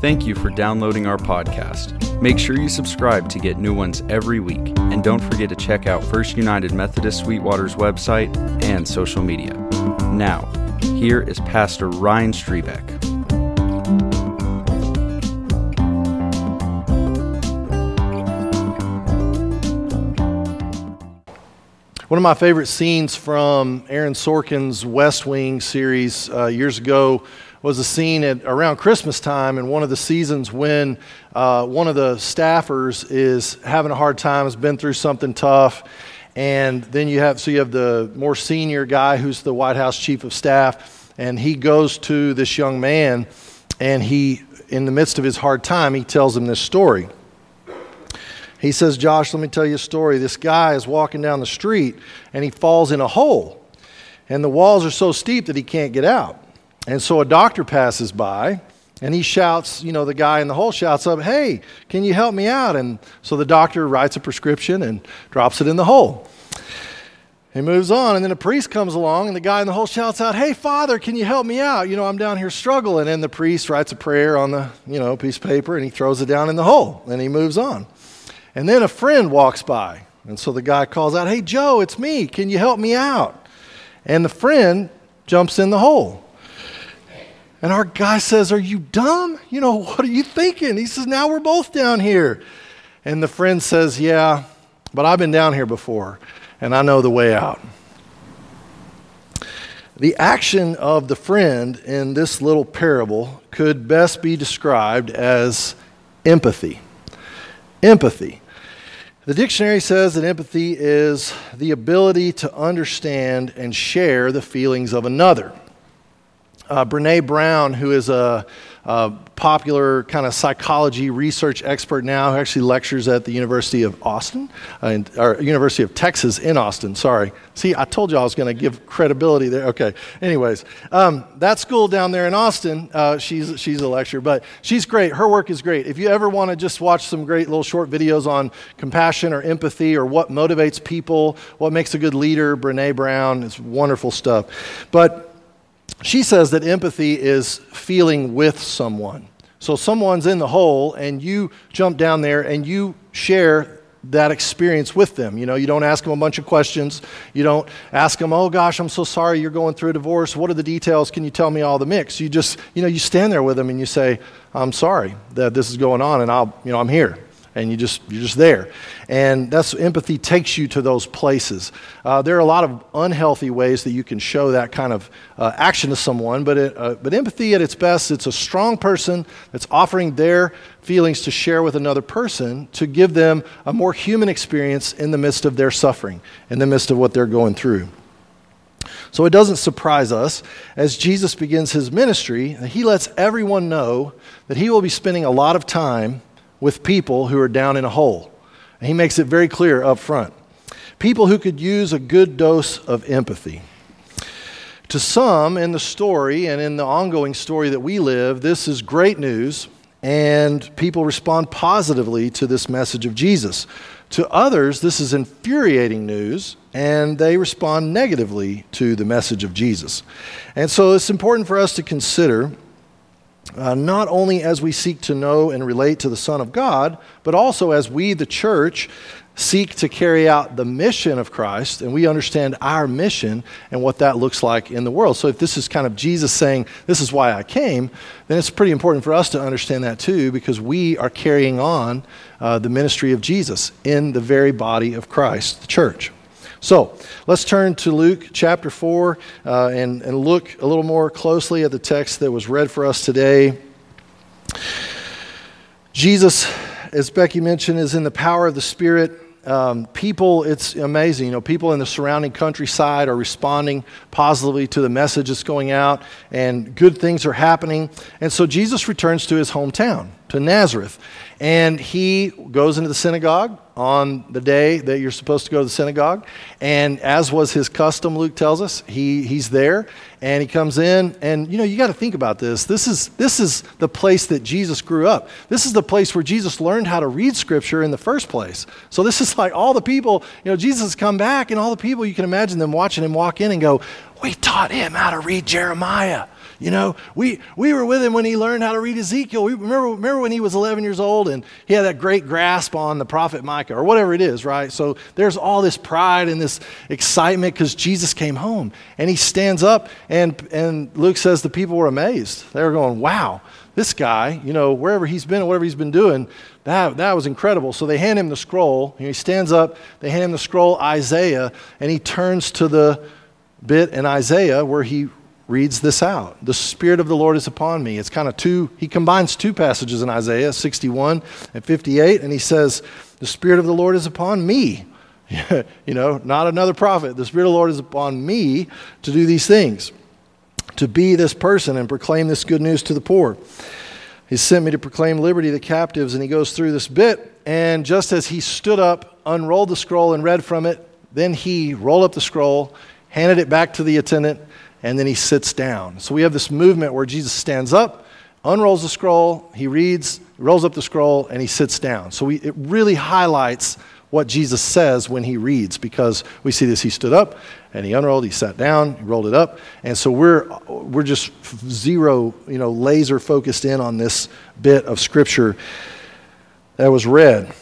Thank you for downloading our podcast. Make sure you subscribe to get new ones every week. And don't forget to check out First United Methodist Sweetwater's website and social media. Now, here is Pastor Ryan Strebeck. One of my favorite scenes from Aaron Sorkin's West Wing series uh, years ago was a scene at around Christmas time in one of the seasons when uh, one of the staffers is having a hard time, has been through something tough, and then you have so you have the more senior guy who's the White House chief of staff, and he goes to this young man, and he, in the midst of his hard time, he tells him this story. He says, Josh, let me tell you a story. This guy is walking down the street and he falls in a hole. And the walls are so steep that he can't get out. And so a doctor passes by and he shouts, you know, the guy in the hole shouts up, Hey, can you help me out? And so the doctor writes a prescription and drops it in the hole. He moves on, and then a priest comes along, and the guy in the hole shouts out, Hey, Father, can you help me out? You know, I'm down here struggling. And the priest writes a prayer on the, you know, piece of paper, and he throws it down in the hole, and he moves on. And then a friend walks by. And so the guy calls out, Hey, Joe, it's me. Can you help me out? And the friend jumps in the hole. And our guy says, Are you dumb? You know, what are you thinking? He says, Now we're both down here. And the friend says, Yeah, but I've been down here before, and I know the way out. The action of the friend in this little parable could best be described as empathy. Empathy. The dictionary says that empathy is the ability to understand and share the feelings of another. Uh, Brene Brown, who is a, a popular kind of psychology research expert now, who actually lectures at the University of Austin, uh, or University of Texas in Austin. Sorry. See, I told you I was going to give credibility there. Okay. Anyways, um, that school down there in Austin, uh, she's she's a lecturer, but she's great. Her work is great. If you ever want to just watch some great little short videos on compassion or empathy or what motivates people, what makes a good leader, Brene Brown, it's wonderful stuff. But she says that empathy is feeling with someone. So someone's in the hole and you jump down there and you share that experience with them. You know, you don't ask them a bunch of questions. You don't ask them, "Oh gosh, I'm so sorry you're going through a divorce. What are the details? Can you tell me all the mix?" You just, you know, you stand there with them and you say, "I'm sorry that this is going on and I'll, you know, I'm here." And you just you're just there. And that's empathy takes you to those places. Uh, there are a lot of unhealthy ways that you can show that kind of uh, action to someone but it, uh, but empathy at its best it's a strong person that's offering their feelings to share with another person to give them a more human experience in the midst of their suffering in the midst of what they're going through. So it doesn't surprise us as Jesus begins his ministry, he lets everyone know that he will be spending a lot of time with people who are down in a hole. And he makes it very clear up front. People who could use a good dose of empathy. To some in the story and in the ongoing story that we live, this is great news, and people respond positively to this message of Jesus. To others, this is infuriating news, and they respond negatively to the message of Jesus. And so it's important for us to consider uh, not only as we seek to know and relate to the Son of God, but also as we, the church, seek to carry out the mission of Christ and we understand our mission and what that looks like in the world. So, if this is kind of Jesus saying, This is why I came, then it's pretty important for us to understand that too because we are carrying on uh, the ministry of Jesus in the very body of Christ, the church. So let's turn to Luke chapter 4 uh, and, and look a little more closely at the text that was read for us today. Jesus, as Becky mentioned, is in the power of the Spirit. Um, people, it's amazing. You know, people in the surrounding countryside are responding positively to the message that's going out, and good things are happening. And so Jesus returns to his hometown, to Nazareth. And he goes into the synagogue on the day that you're supposed to go to the synagogue. And as was his custom, Luke tells us, he, he's there and he comes in. And you know, you got to think about this. This is, this is the place that Jesus grew up. This is the place where Jesus learned how to read scripture in the first place. So this is like all the people, you know, Jesus has come back and all the people, you can imagine them watching him walk in and go, We taught him how to read Jeremiah. You know, we, we were with him when he learned how to read Ezekiel. We remember, remember when he was 11 years old and he had that great grasp on the prophet Micah or whatever it is, right? So there's all this pride and this excitement because Jesus came home. And he stands up, and, and Luke says the people were amazed. They were going, wow, this guy, you know, wherever he's been, whatever he's been doing, that, that was incredible. So they hand him the scroll. He stands up, they hand him the scroll, Isaiah, and he turns to the bit in Isaiah where he reads this out. The Spirit of the Lord is upon me. It's kind of two, he combines two passages in Isaiah 61 and 58, and he says, The Spirit of the Lord is upon me. you know, not another prophet. The Spirit of the Lord is upon me to do these things, to be this person and proclaim this good news to the poor. He sent me to proclaim liberty to the captives, and he goes through this bit. And just as he stood up, unrolled the scroll, and read from it, then he rolled up the scroll, handed it back to the attendant, and then he sits down. So we have this movement where Jesus stands up, unrolls the scroll, he reads, rolls up the scroll, and he sits down. So we, it really highlights what Jesus says when he reads because we see this he stood up and he unrolled, he sat down, he rolled it up. And so we're, we're just zero, you know, laser focused in on this bit of scripture that was read.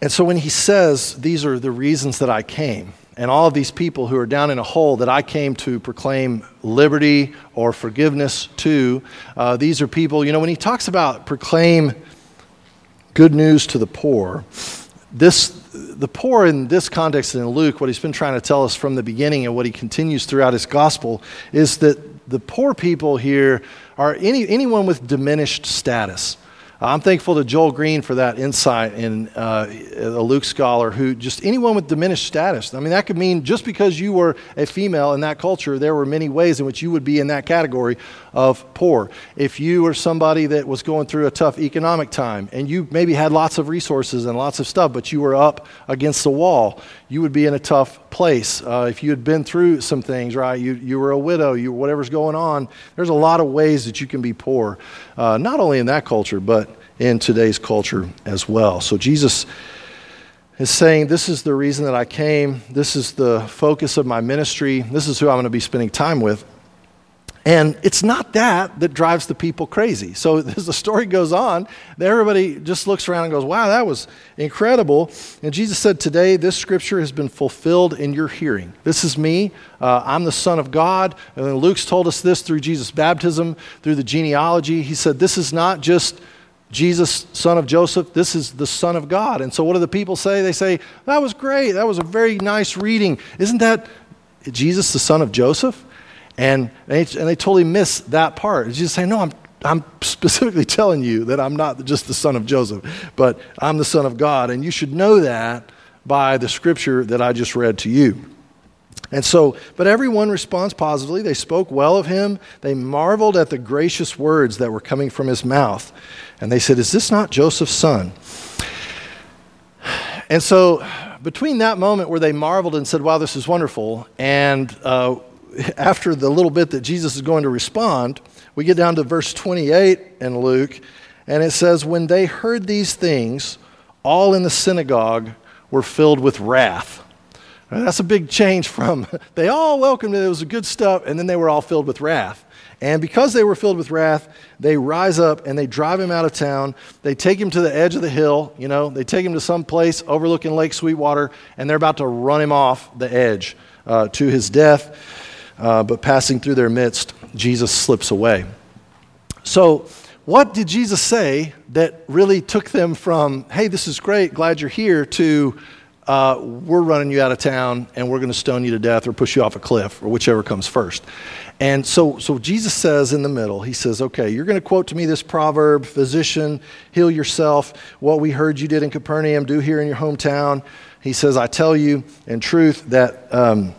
And so when he says, These are the reasons that I came, and all of these people who are down in a hole that I came to proclaim liberty or forgiveness to. Uh, these are people, you know, when he talks about proclaim good news to the poor, this the poor in this context in Luke, what he's been trying to tell us from the beginning and what he continues throughout his gospel is that the poor people here are any, anyone with diminished status. I'm thankful to Joel Green for that insight in uh, a Luke scholar who just anyone with diminished status. I mean, that could mean just because you were a female in that culture, there were many ways in which you would be in that category of poor. If you were somebody that was going through a tough economic time and you maybe had lots of resources and lots of stuff, but you were up against the wall, you would be in a tough place. Uh, if you had been through some things, right? You, you were a widow, you whatever's going on. There's a lot of ways that you can be poor, uh, not only in that culture, but in today's culture as well. So Jesus is saying, This is the reason that I came. This is the focus of my ministry. This is who I'm going to be spending time with. And it's not that that drives the people crazy. So as the story goes on, everybody just looks around and goes, wow, that was incredible. And Jesus said, today this scripture has been fulfilled in your hearing. This is me. Uh, I'm the Son of God. And then Luke's told us this through Jesus' baptism, through the genealogy. He said, this is not just Jesus, son of Joseph, this is the Son of God. And so what do the people say? They say, that was great. That was a very nice reading. Isn't that Jesus, the son of Joseph? And, they, and they totally miss that part. It's just saying, no, I'm, I'm specifically telling you that I'm not just the son of Joseph, but I'm the son of God. And you should know that by the scripture that I just read to you. And so, but everyone responds positively. They spoke well of him. They marveled at the gracious words that were coming from his mouth. And they said, Is this not Joseph's son? And so, between that moment where they marveled and said, Wow, this is wonderful, and uh, after the little bit that Jesus is going to respond, we get down to verse 28 in Luke, and it says, When they heard these things, all in the synagogue were filled with wrath. That's a big change from they all welcomed it, it was good stuff, and then they were all filled with wrath. And because they were filled with wrath, they rise up and they drive him out of town. They take him to the edge of the hill, you know, they take him to some place overlooking Lake Sweetwater, and they're about to run him off the edge uh, to his death. Uh, but passing through their midst, Jesus slips away. So, what did Jesus say that really took them from, hey, this is great, glad you're here, to, uh, we're running you out of town and we're going to stone you to death or push you off a cliff or whichever comes first. And so, so Jesus says in the middle, he says, okay, you're going to quote to me this proverb, physician, heal yourself. What we heard you did in Capernaum, do here in your hometown. He says, I tell you in truth that um,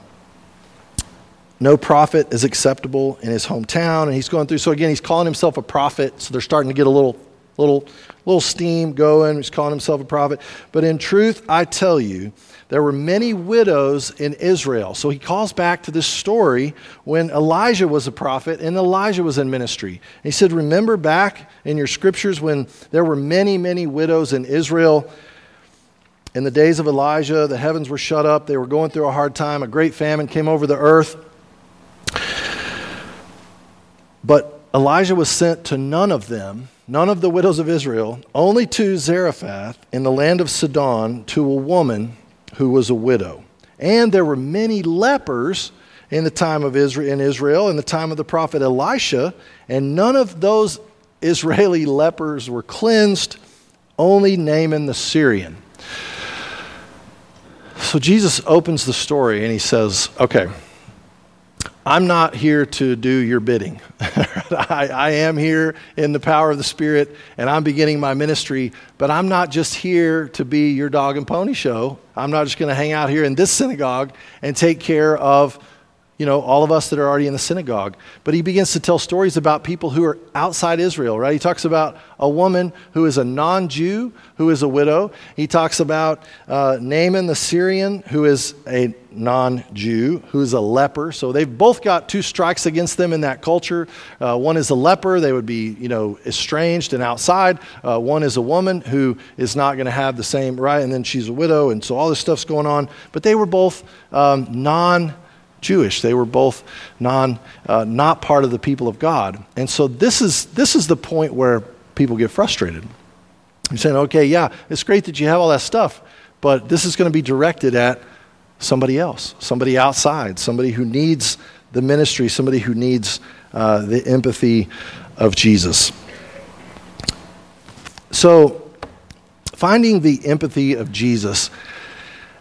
no prophet is acceptable in his hometown. And he's going through, so again, he's calling himself a prophet. So they're starting to get a little, little, little steam going. He's calling himself a prophet. But in truth, I tell you, there were many widows in Israel. So he calls back to this story when Elijah was a prophet and Elijah was in ministry. And he said, Remember back in your scriptures when there were many, many widows in Israel. In the days of Elijah, the heavens were shut up. They were going through a hard time. A great famine came over the earth. Elijah was sent to none of them, none of the widows of Israel, only to Zarephath in the land of Sidon to a woman who was a widow. And there were many lepers in the time of Israel in Israel in the time of the prophet Elisha, and none of those Israeli lepers were cleansed, only Naaman the Syrian. So Jesus opens the story and he says, Okay, I'm not here to do your bidding. I, I, am here in the power of the Spirit and I'm beginning my ministry, but I'm not just here to be your dog and pony show. I'm not just going to hang out here in this synagogue and take care of you know, all of us that are already in the synagogue. But he begins to tell stories about people who are outside Israel, right? He talks about a woman who is a non Jew, who is a widow. He talks about uh, Naaman the Syrian, who is a non Jew, who is a leper. So they've both got two strikes against them in that culture. Uh, one is a leper, they would be, you know, estranged and outside. Uh, one is a woman who is not going to have the same right, and then she's a widow, and so all this stuff's going on. But they were both um, non Jewish. They were both non, uh, not part of the people of God. And so this is, this is the point where people get frustrated. You're saying, okay, yeah, it's great that you have all that stuff, but this is going to be directed at somebody else, somebody outside, somebody who needs the ministry, somebody who needs uh, the empathy of Jesus. So, finding the empathy of Jesus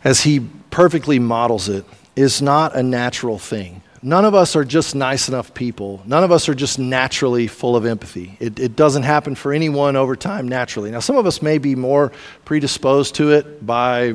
as he perfectly models it is not a natural thing. None of us are just nice enough people. None of us are just naturally full of empathy. It, it, doesn't happen for anyone over time naturally. Now, some of us may be more predisposed to it by,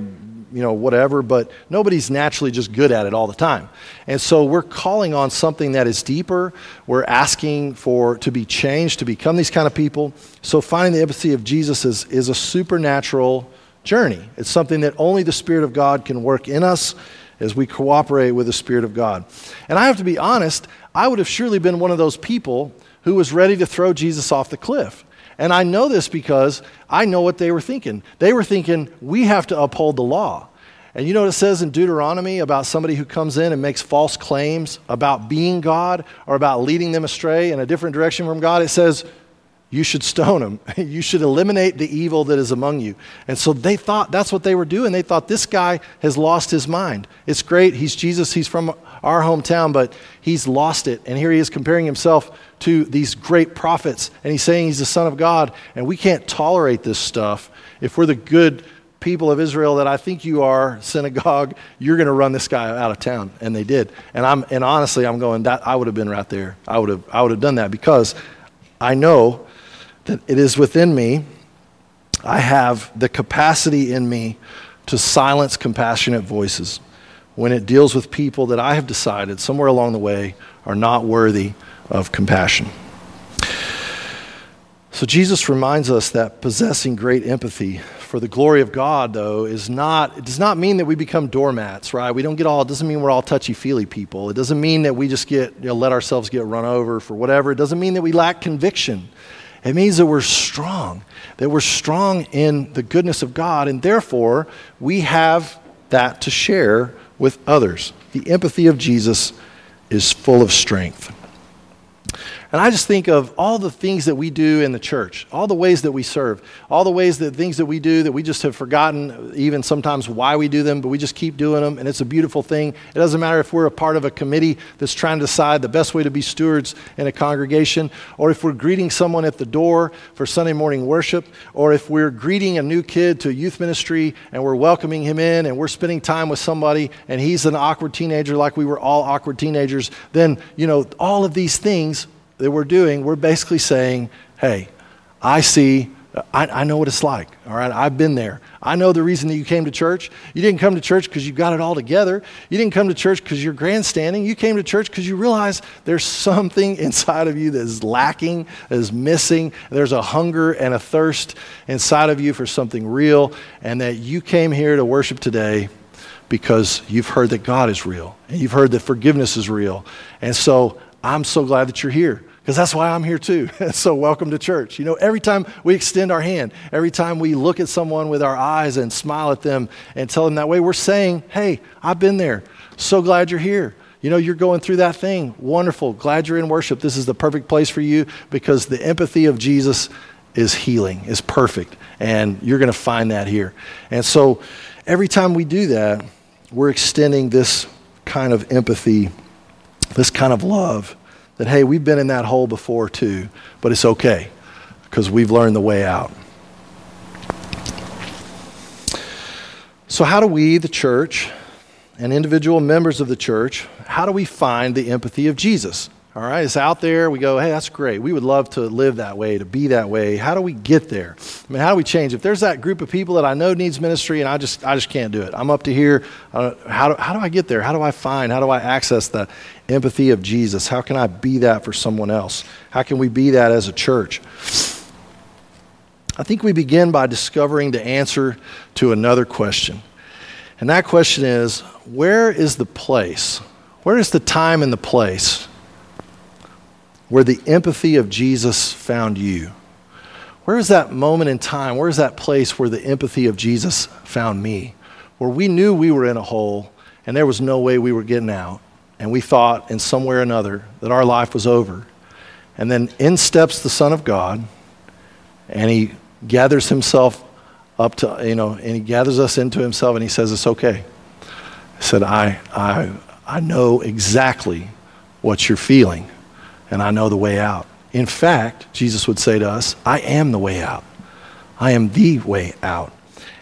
you know, whatever, but nobody's naturally just good at it all the time. And so we're calling on something that is deeper. We're asking for to be changed, to become these kind of people. So finding the empathy of Jesus is, is a supernatural journey. It's something that only the Spirit of God can work in us as we cooperate with the Spirit of God. And I have to be honest, I would have surely been one of those people who was ready to throw Jesus off the cliff. And I know this because I know what they were thinking. They were thinking, we have to uphold the law. And you know what it says in Deuteronomy about somebody who comes in and makes false claims about being God or about leading them astray in a different direction from God? It says, you should stone them. You should eliminate the evil that is among you. And so they thought that's what they were doing. They thought this guy has lost his mind. It's great. He's Jesus. He's from our hometown, but he's lost it. And here he is comparing himself to these great prophets. And he's saying he's the Son of God. And we can't tolerate this stuff. If we're the good people of Israel that I think you are, synagogue, you're going to run this guy out of town. And they did. And, I'm, and honestly, I'm going, that, I would have been right there. I would have, I would have done that because I know that it is within me. I have the capacity in me to silence compassionate voices when it deals with people that I have decided somewhere along the way are not worthy of compassion. So Jesus reminds us that possessing great empathy for the glory of God, though, is not, it does not mean that we become doormats, right? We don't get all, it doesn't mean we're all touchy feely people. It doesn't mean that we just get, you know, let ourselves get run over for whatever. It doesn't mean that we lack conviction. It means that we're strong, that we're strong in the goodness of God, and therefore we have that to share with others. The empathy of Jesus is full of strength. And I just think of all the things that we do in the church, all the ways that we serve, all the ways that things that we do that we just have forgotten, even sometimes why we do them, but we just keep doing them. And it's a beautiful thing. It doesn't matter if we're a part of a committee that's trying to decide the best way to be stewards in a congregation, or if we're greeting someone at the door for Sunday morning worship, or if we're greeting a new kid to youth ministry and we're welcoming him in and we're spending time with somebody and he's an awkward teenager like we were all awkward teenagers, then, you know, all of these things that we're doing, we're basically saying, hey, I see, I, I, know what it's like, all right? I've been there. I know the reason that you came to church. You didn't come to church because you got it all together. You didn't come to church because you're grandstanding. You came to church because you realize there's something inside of you that is lacking, that is missing. There's a hunger and a thirst inside of you for something real, and that you came here to worship today because you've heard that God is real and you've heard that forgiveness is real. And so I'm so glad that you're here because that's why I'm here too. so, welcome to church. You know, every time we extend our hand, every time we look at someone with our eyes and smile at them and tell them that way, we're saying, Hey, I've been there. So glad you're here. You know, you're going through that thing. Wonderful. Glad you're in worship. This is the perfect place for you because the empathy of Jesus is healing, is perfect. And you're going to find that here. And so every time we do that, we're extending this kind of empathy, this kind of love that, hey, we've been in that hole before too, but it's okay because we've learned the way out. So, how do we, the church, and individual members of the church, how do we find the empathy of Jesus? All right, it's out there. We go, hey, that's great. We would love to live that way, to be that way. How do we get there? I mean, how do we change? If there's that group of people that I know needs ministry and I just, I just can't do it. I'm up to here. Uh, how, do, how do I get there? How do I find? How do I access the empathy of Jesus? How can I be that for someone else? How can we be that as a church? I think we begin by discovering the answer to another question. And that question is where is the place? Where is the time and the place where the empathy of Jesus found you? Where is that moment in time? Where is that place where the empathy of Jesus found me? Where we knew we were in a hole and there was no way we were getting out. And we thought in some way or another that our life was over. And then in steps the Son of God, and he gathers himself up to, you know, and he gathers us into himself and he says, It's okay. I said, I, I, I know exactly what you're feeling and I know the way out. In fact, Jesus would say to us, I am the way out. I am the way out.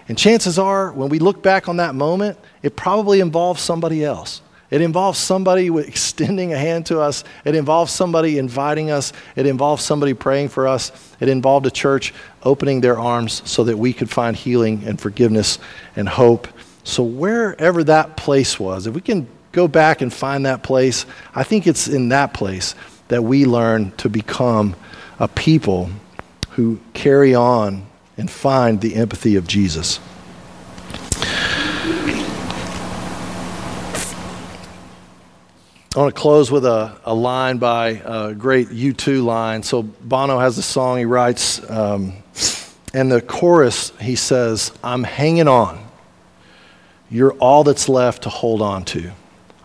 And chances are, when we look back on that moment, it probably involves somebody else. It involves somebody extending a hand to us. It involves somebody inviting us. It involves somebody praying for us. It involved a church opening their arms so that we could find healing and forgiveness and hope. So, wherever that place was, if we can go back and find that place, I think it's in that place that we learn to become a people who carry on and find the empathy of Jesus. I want to close with a, a line by a great U2 line. So Bono has a song he writes, um, and the chorus he says, I'm hanging on. You're all that's left to hold on to.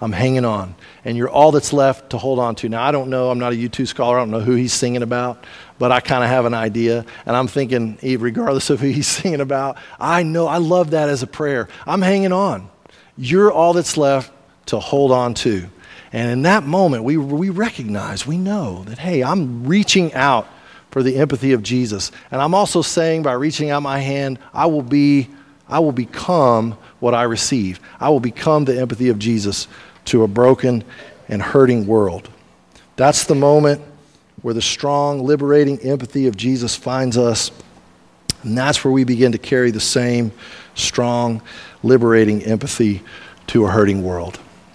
I'm hanging on. And you're all that's left to hold on to. Now, I don't know, I'm not a U2 scholar, I don't know who he's singing about, but I kind of have an idea. And I'm thinking, Eve, regardless of who he's singing about, I know, I love that as a prayer. I'm hanging on. You're all that's left to hold on to. And in that moment, we, we recognize, we know that, hey, I'm reaching out for the empathy of Jesus. And I'm also saying by reaching out my hand, I will be, I will become what I receive. I will become the empathy of Jesus to a broken and hurting world. That's the moment where the strong, liberating empathy of Jesus finds us. And that's where we begin to carry the same strong, liberating empathy to a hurting world.